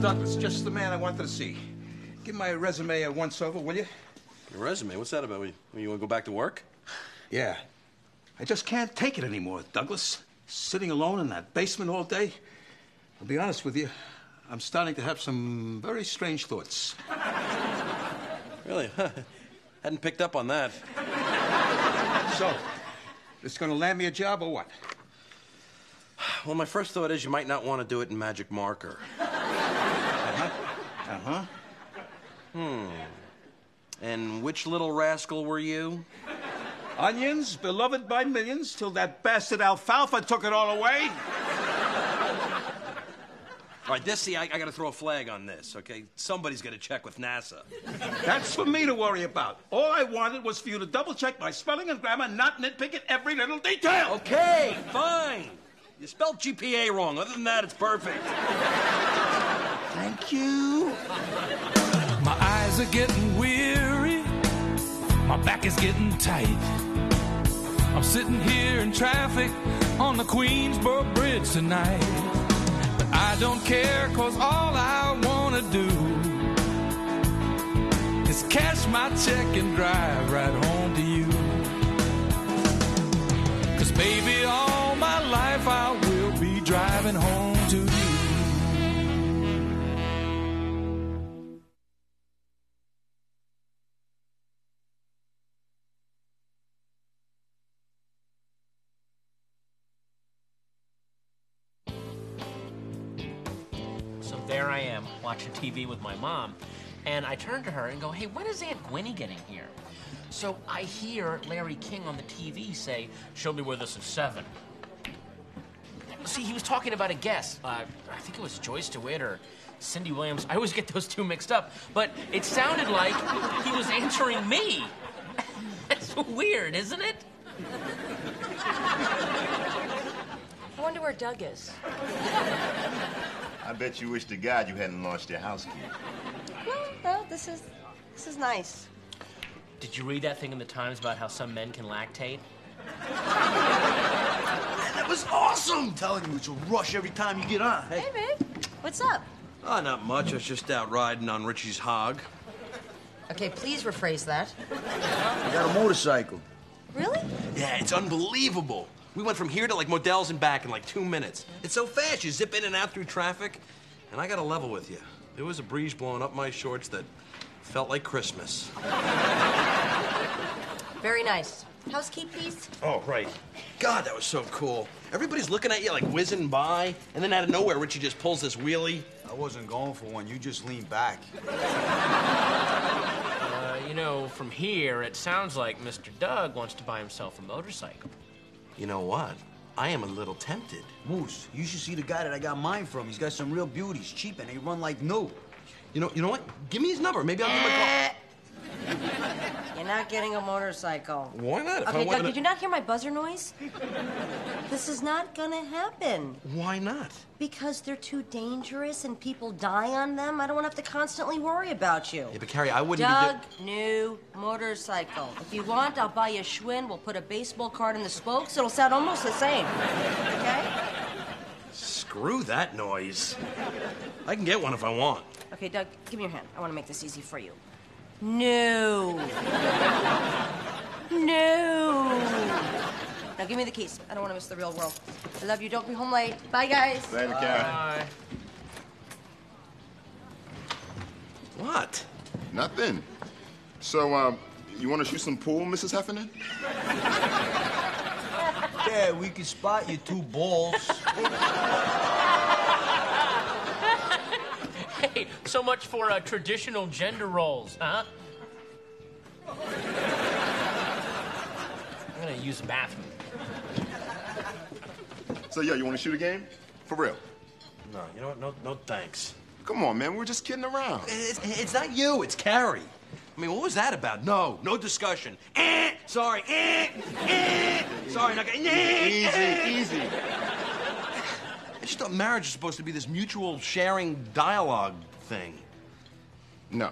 Douglas, just the man I wanted to see. Give my resume a once over, will you? Your resume? What's that about? You, you want to go back to work? Yeah. I just can't take it anymore, Douglas. Sitting alone in that basement all day. I'll be honest with you, I'm starting to have some very strange thoughts. Really? Hadn't picked up on that. So, it's gonna land me a job or what? Well, my first thought is you might not want to do it in magic marker. Uh huh. Hmm. And which little rascal were you? Onions, beloved by millions, till that bastard alfalfa took it all away. All right, this, see, I, I got to throw a flag on this, okay? Somebody's got to check with NASA. That's for me to worry about. All I wanted was for you to double check my spelling and grammar, not nitpick at every little detail. Okay, fine. You spelled GPA wrong. Other than that, it's perfect. Thank you. My eyes are getting weary. My back is getting tight. I'm sitting here in traffic on the Queensboro Bridge tonight. But I don't care, cause all I wanna do is cash my check and drive right home to you. Cause baby, all my life I will be driving home TV with my mom, and I turn to her and go, Hey, when is Aunt Gwenny getting here? So I hear Larry King on the TV say, show me where this is at 7. See, he was talking about a guest. Uh, I think it was Joyce DeWitt or Cindy Williams. I always get those two mixed up, but it sounded like he was answering me. It's weird, isn't it? I wonder where Doug is. I bet you wish to God you hadn't launched your house key. Well, well, this is this is nice. Did you read that thing in the Times about how some men can lactate? That was awesome! I'm telling you, it's a rush every time you get on. Hey, Hey, babe, what's up? Oh, not much. I was just out riding on Richie's hog. Okay, please rephrase that. I got a motorcycle. Really? Yeah, it's unbelievable. We went from here to like Modell's and back in like two minutes. It's so fast. You zip in and out through traffic. And I got to level with you. There was a breeze blowing up my shorts that felt like Christmas. Very nice. Housekeep, please. Oh, right. God, that was so cool. Everybody's looking at you like whizzing by, and then out of nowhere, Richie just pulls this wheelie. I wasn't going for one. You just leaned back. Uh, you know, from here, it sounds like Mr. Doug wants to buy himself a motorcycle. You know what? I am a little tempted. Moose, you should see the guy that I got mine from. He's got some real beauties, cheap, and they run like new. You know, you know what? Give me his number. Maybe I'll give him a call. Eh. Not getting a motorcycle. Why not? If Okay, wanted Doug, did you not hear my buzzer noise? this is not gonna happen. Why not? Because they're too dangerous and people die on them. I don't want to have to constantly worry about you. Yeah, but Carrie, I wouldn't Doug, be. new motorcycle. If you want, I'll buy you a Schwinn. We'll put a baseball card in the spokes. It'll sound almost the same. Okay? Screw that noise. I can get one if I want. Okay, Doug, give me your hand. I want to make this easy for you. No. No. Now give me the keys. I don't want to miss the real world. I love you. Don't be home late. Bye, guys. Later, Karen. Bye. What? Nothing. So, um, you want to shoot some pool, Mrs. Heffernan? Yeah, we can spot you two balls. Hey, so much for uh, traditional gender roles, huh? I'm gonna use the bathroom. So, yeah, you want to shoot a game? For real? No, you know what? No, no thanks. Come on, man. We're just kidding around. It's, it's not you. It's Carrie. I mean, what was that about? No, no discussion. Eh, sorry. Eh, eh. Sorry, not gonna. Eh, Easy, eh. easy. Just thought marriage is supposed to be this mutual sharing dialogue thing. No.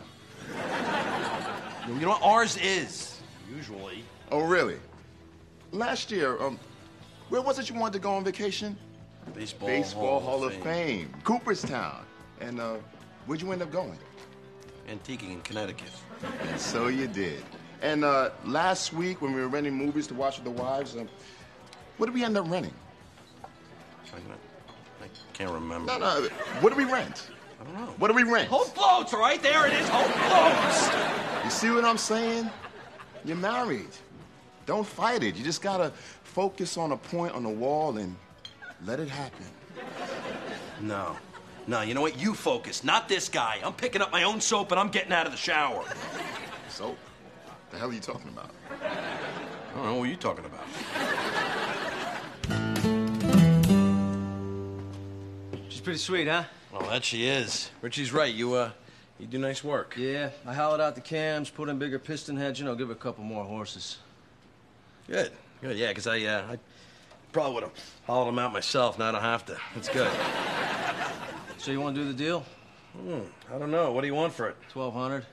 You know what? Ours is usually. Oh, really? Last year, um, where was it you wanted to go on vacation? Baseball, Baseball Hall, of Fame. Cooperstown. And uh, Where'd you end up going? Antiquing in Connecticut. And so you did. And uh, last week when we were renting movies to watch with the wives, um, what did we end up renting? I, I can't remember. No, no. What do we rent? I don't know. What did we rent? Hope Floats, right? There it is. Hope Floats. You see what I'm saying? You're married. Don't fight it. You just gotta focus on a point on the wall and let it happen. No. No, you know what? You focus, not this guy. I'm picking up my own soap and I'm getting out of the shower. Soap? The hell are you talking about? I don't know what are you talking about. Pretty sweet, huh? Well, that she is. Richie's right. You, uh, you do nice work. Yeah, I hollowed out the cams, put in bigger piston heads, you know, give her a couple more horses. Good. Good, yeah, because I, uh, I probably would have hollowed them out myself. Now I don't have to. That's good. So you want to do the deal? Hmm, I don't know. What do you want for it? 1200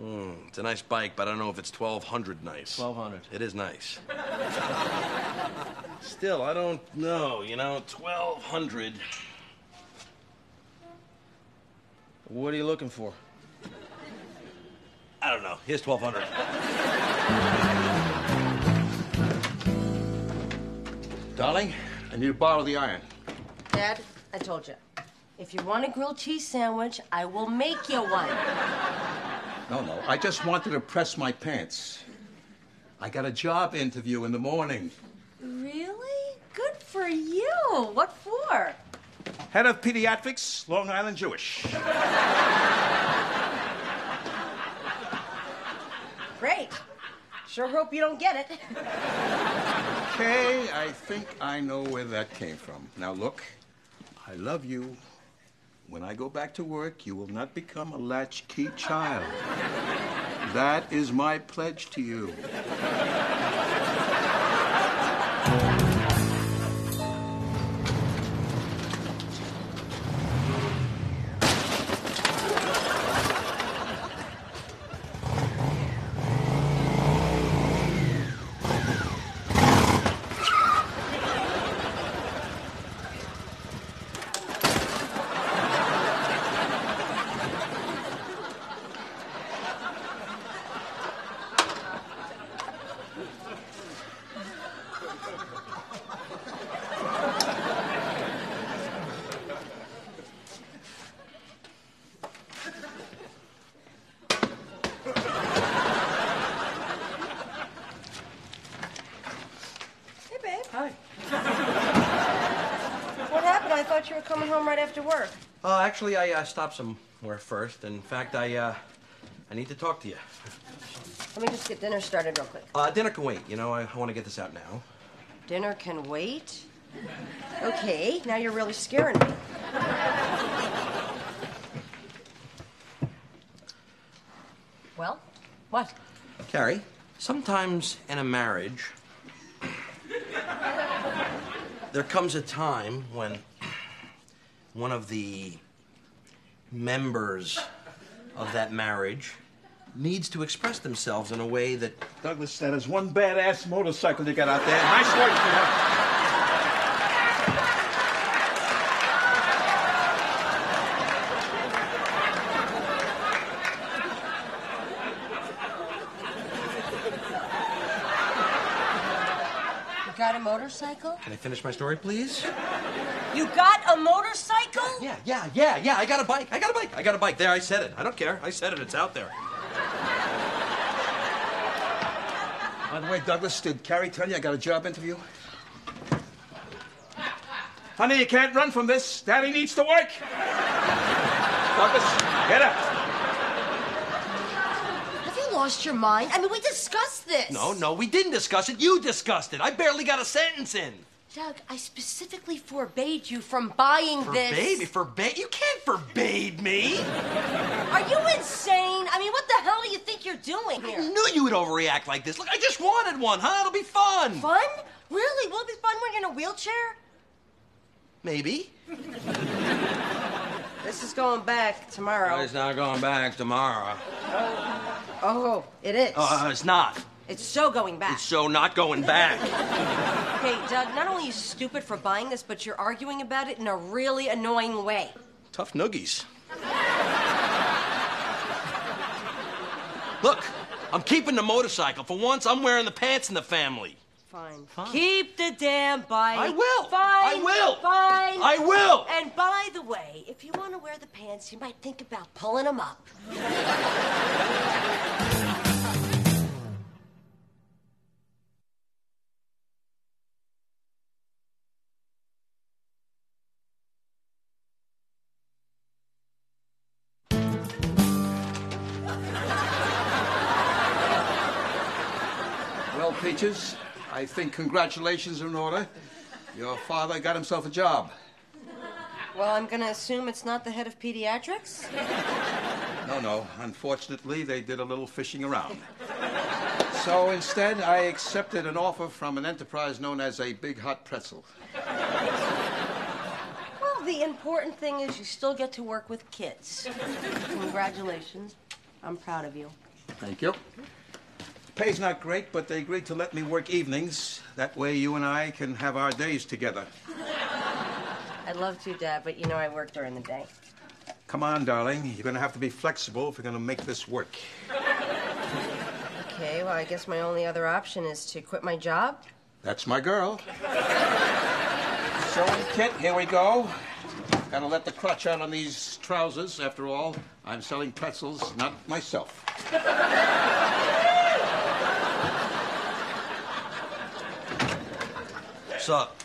Hmm, it's a nice bike, but I don't know if it's 1200 nice. 1200 It is nice. Still, I don't know. You know, 1200. What are you looking for? I don't know. Here's 1200. Darling, I need to borrow the iron. Dad, I told you. If you want a grilled cheese sandwich, I will make you one. No, no. I just wanted to press my pants. I got a job interview in the morning. Really? Good for you. What for? Head of pediatrics, Long Island Jewish. Great. Sure hope you don't get it. Okay, I think I know where that came from. Now, look, I love you. When I go back to work, you will not become a latchkey child. That is my pledge to you. Hey, babe. Hi. What happened? I thought you were coming home right after work. Uh, actually, I uh, stopped somewhere first. In fact, I, uh, I need to talk to you. Let me just get dinner started real quick. Uh, dinner can wait. You know, I, I want to get this out now. Dinner can wait? Okay, now you're really scaring me. Well, what? Carrie, sometimes in a marriage, there comes a time when one of the members of that marriage needs to express themselves in a way that Douglas, said. that is one badass motorcycle you got out there. Nice work, you. You got a motorcycle? Can I finish my story, please? You got a motorcycle? Yeah, yeah, yeah, yeah. I got a bike. I got a bike. I got a bike. There, I said it. I don't care. I said it. It's out there. By the way, Douglas, did Carrie tell you I got a job interview? Honey, you can't run from this. Daddy needs to work. Douglas, get up. Have you lost your mind? I mean, we discussed this. No, no, we didn't discuss it. You discussed it. I barely got a sentence in. Doug, I specifically forbade you from buying this. Forbade me? Forbade? You can't forbade me. Are you insane? I mean, what the hell do you think you're doing here? I knew you would overreact like this. Look, I just wanted one, huh? It'll be fun. Fun? Really? Will it be fun when you're in a wheelchair? Maybe. This is going back tomorrow. It's not going back tomorrow. Oh, it is. Uh, it's not. It's so going back. It's so not going back. okay, Doug, not only are you stupid for buying this, but you're arguing about it in a really annoying way. Tough noogies. Look, I'm keeping the motorcycle. For once, I'm wearing the pants in the family. Fine. Fine. Keep the damn bike. I will. Fine. I will. Fine. I will. And by the way, if you want to wear the pants, you might think about pulling them up. I think congratulations are in order. Your father got himself a job. Well, I'm going to assume it's not the head of pediatrics. No, no. Unfortunately, they did a little fishing around. So instead, I accepted an offer from an enterprise known as a Big Hot Pretzel. Well, the important thing is you still get to work with kids. Congratulations. I'm proud of you. Thank you. Pay's not great, but they agreed to let me work evenings. That way, you and I can have our days together. I'd love to, Dad, but you know I work during the day. Come on, darling. You're going to have to be flexible if you're going to make this work. Okay, well, I guess my only other option is to quit my job. That's my girl. So, Kit, here we go. Gotta let the crutch out on these trousers. After all, I'm selling pretzels, not myself. What's up?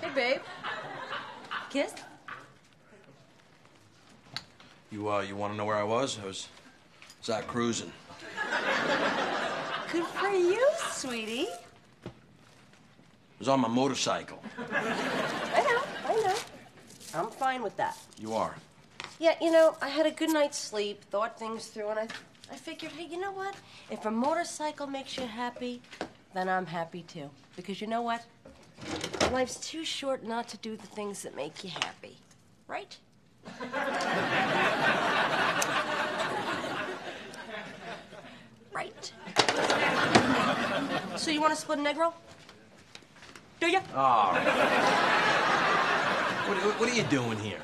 Hey, babe. Kiss? You uh, you want to know where I was? I was, was out cruising. Good for you, sweetie. I was on my motorcycle. I know, I know. I'm fine with that. You are. Yeah, you know, I had a good night's sleep, thought things through, and I, I figured, hey, you know what? If a motorcycle makes you happy, then I'm happy too. Because you know what? Life's too short not to do the things that make you happy. Right? right. So you want to split an roll? Do you? Ah. What, what, what are you doing here?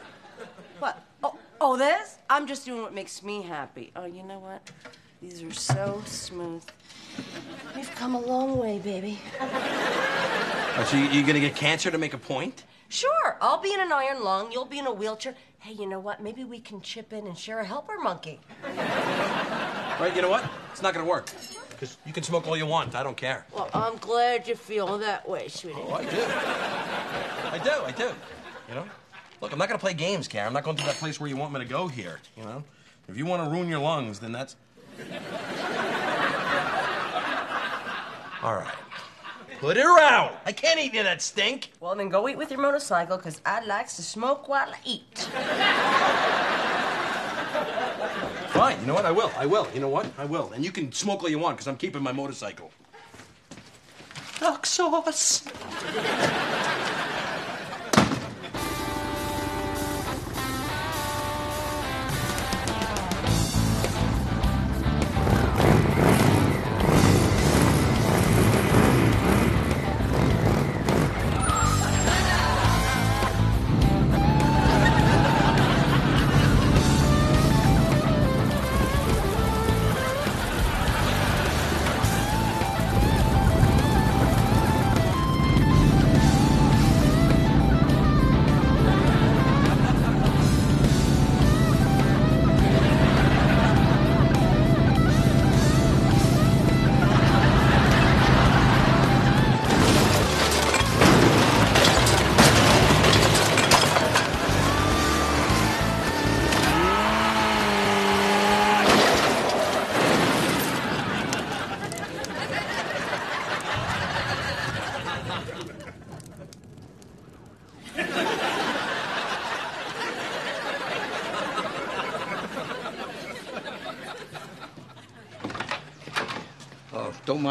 Oh, this? I'm just doing what makes me happy. Oh, you know what? These are so smooth. We've come a long way, baby. Oh, so you, you gonna get cancer to make a point? Sure, I'll be in an iron lung, you'll be in a wheelchair. Hey, you know what? Maybe we can chip in and share a helper monkey. Right? You know what? It's not gonna work. Because you can smoke all you want. I don't care. Well, I'm glad you feel that way, sweetie. Oh, I do. I do. I do. You know? Look, I'm not gonna play games, Karen. I'm not going to that place where you want me to go here. You know? If you want to ruin your lungs, then that's. All right. Put her out. I can't eat near that stink. Well, then go eat with your motorcycle, because I likes to smoke while I eat. Fine. You know what? I will. I will. You know what? I will. And you can smoke all you want because I'm keeping my motorcycle. Duck sauce.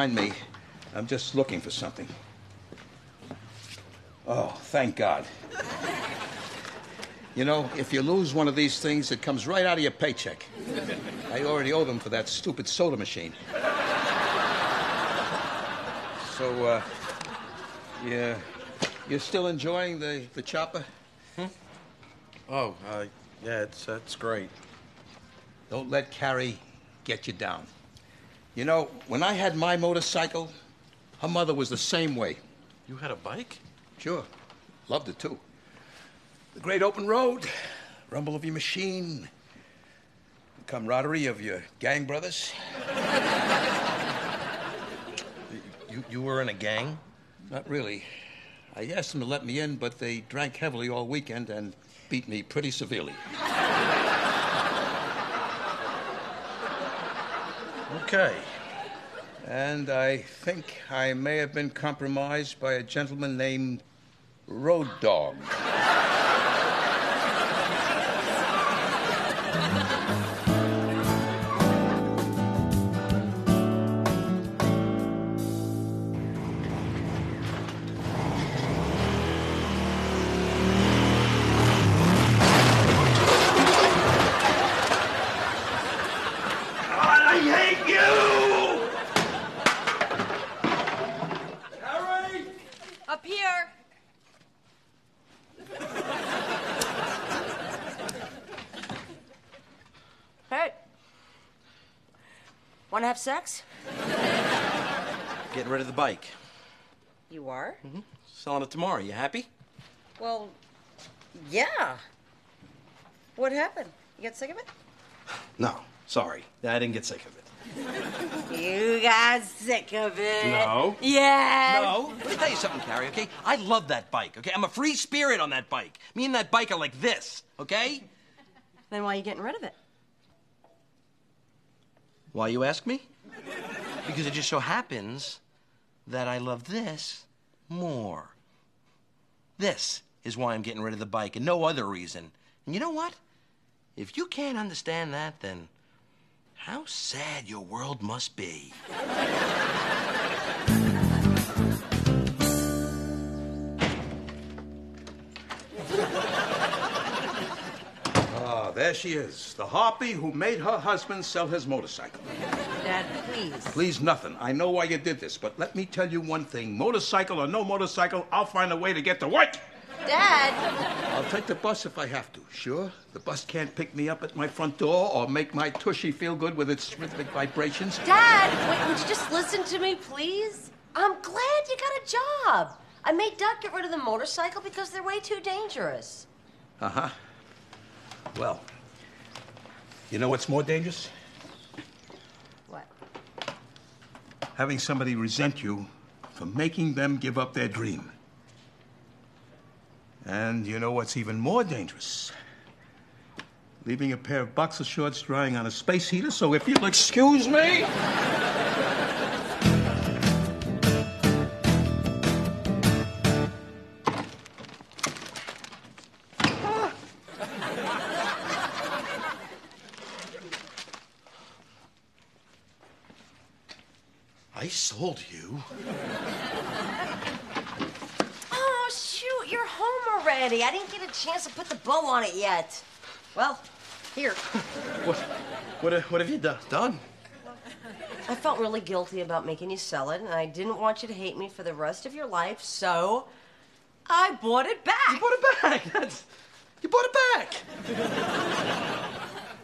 Oh, me. I'm just looking for something. Oh, thank God. You know, if you lose one of these things, it comes right out of your paycheck. I already owe them for that stupid soda machine. So, uh, Yeah. You're still enjoying the, the chopper? Oh, uh, yeah, it's that's great. Don't let Carrie get you down. You know, when I had my motorcycle, her mother was the same way. You had a bike? Sure. Loved it too. The great open road, rumble of your machine, the camaraderie of your gang brothers. You you were in a gang? Not really. I asked them to let me in, but they drank heavily all weekend and beat me pretty severely. Okay. And I think I may have been compromised by a gentleman named Road Dog. Hey. Want to have sex? Getting rid of the bike. You are? Mm-hmm. Selling it tomorrow. You happy? Well, yeah. What happened? You get sick of it? No. Sorry. I didn't get sick of it. You got sick of it. No. Yes. No. Let me tell you something, Carrie, okay? I love that bike, okay? I'm a free spirit on that bike. Me and that bike are like this, okay? Then why are you getting rid of it? Why you ask me? Because it just so happens that I love this more. This is why I'm getting rid of the bike and no other reason. And you know what? If you can't understand that, then how sad your world must be. there she is, the harpy who made her husband sell his motorcycle. Dad, please. Please, nothing. I know why you did this, but let me tell you one thing motorcycle or no motorcycle, I'll find a way to get to work. Dad! I'll take the bus if I have to. Sure, the bus can't pick me up at my front door or make my tushy feel good with its rhythmic vibrations. Dad! Wait, would you just listen to me, please? I'm glad you got a job. I made Doug get rid of the motorcycle because they're way too dangerous. Uh huh. Well, you know what's more dangerous? What? Having somebody resent you for making them give up their dream. And you know what's even more dangerous? Leaving a pair of boxer shorts drying on a space heater, so if you'll excuse me. You. Oh, shoot, you're home already. I didn't get a chance to put the bow on it yet. Well, here. What, what, uh, what have you do- done? I felt really guilty about making you sell it, and I didn't want you to hate me for the rest of your life, so I bought it back. You bought it back. That's, you bought it back.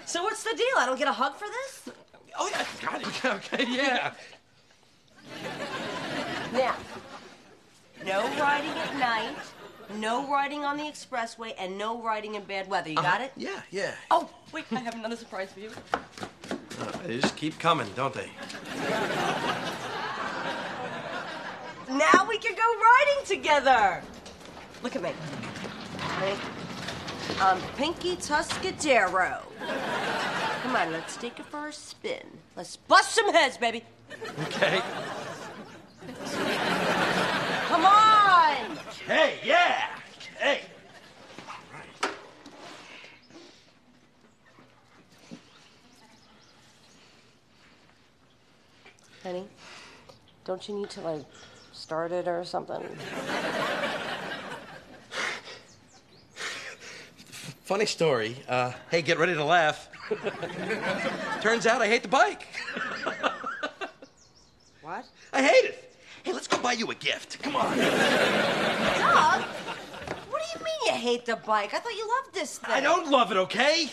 So what's the deal? I don't get a hug for this? Oh, yeah. Got it. Okay, okay, yeah. Now, no riding at night, no riding on the expressway, and no riding in bad weather. You uh-huh. got it? Yeah, yeah. Oh, wait, I have another surprise for you. Uh, they just keep coming, don't they? Now we can go riding together. Look at me. Ready? I'm um, Pinky Tuscadero. Come on, let's take it for a spin. Let's bust some heads, baby. Okay. Come on! Hey, yeah. Hey. Honey, don't you need to, like, start it or something? Funny story. Uh, hey, get ready to laugh. Turns out I hate the bike. What? I hate it. Hey, let's go buy you a gift. Come on. Doug, what do you mean you hate the bike? I thought you loved this thing. I don't love it, okay?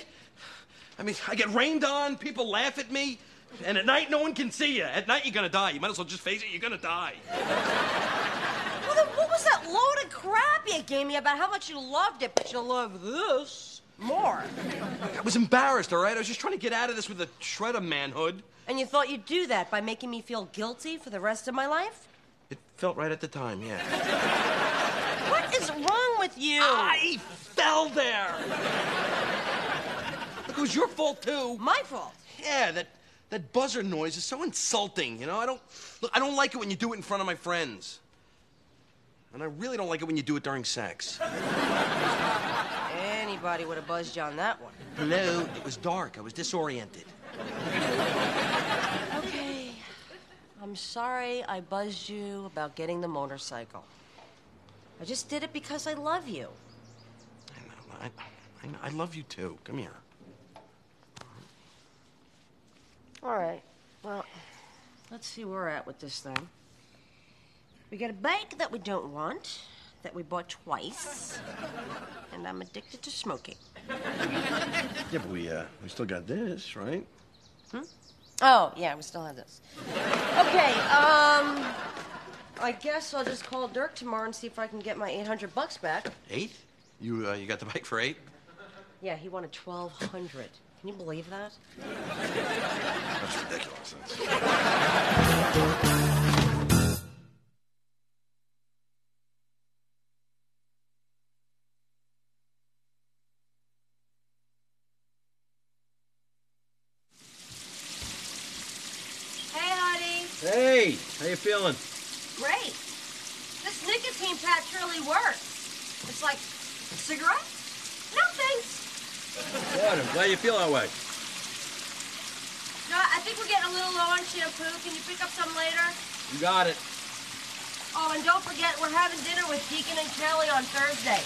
I mean, I get rained on, people laugh at me, and at night no one can see you. At night you're gonna die. You might as well just face it, you're gonna die. Well, then what was that load of crap you gave me about how much you loved it, but you love this more? I was embarrassed, all right? I was just trying to get out of this with a shred of manhood. And you thought you'd do that by making me feel guilty for the rest of my life? It felt right at the time, yeah. What is wrong with you? I fell there. Look, it was your fault too. My fault. Yeah, that that buzzer noise is so insulting. You know, I don't look. I don't like it when you do it in front of my friends, and I really don't like it when you do it during sex. Anybody would have buzzed you on that one. Hello. It was dark. I was disoriented. Okay. I'm sorry I buzzed you about getting the motorcycle. I just did it because I love you. I know. I, I, know, I love you too. Come here. All right. Well, let's see where we're at with this thing. We got a bike that we don't want, that we bought twice, and I'm addicted to smoking. Yeah, but we uh, we still got this, right? Hmm? Oh, yeah, we still have this. Okay, um, I guess I'll just call Dirk tomorrow and see if I can get my 800 bucks back. Eight? You uh, you got the bike for eight? Yeah, he wanted 1200. Can you believe that? That's ridiculous. feeling? Great. This nicotine patch really works. It's like a cigarette? No thanks. I'm glad you feel that way. No, I think we're getting a little low on shampoo. Can you pick up some later? You got it. Oh, and don't forget, we're having dinner with Deacon and Kelly on Thursday.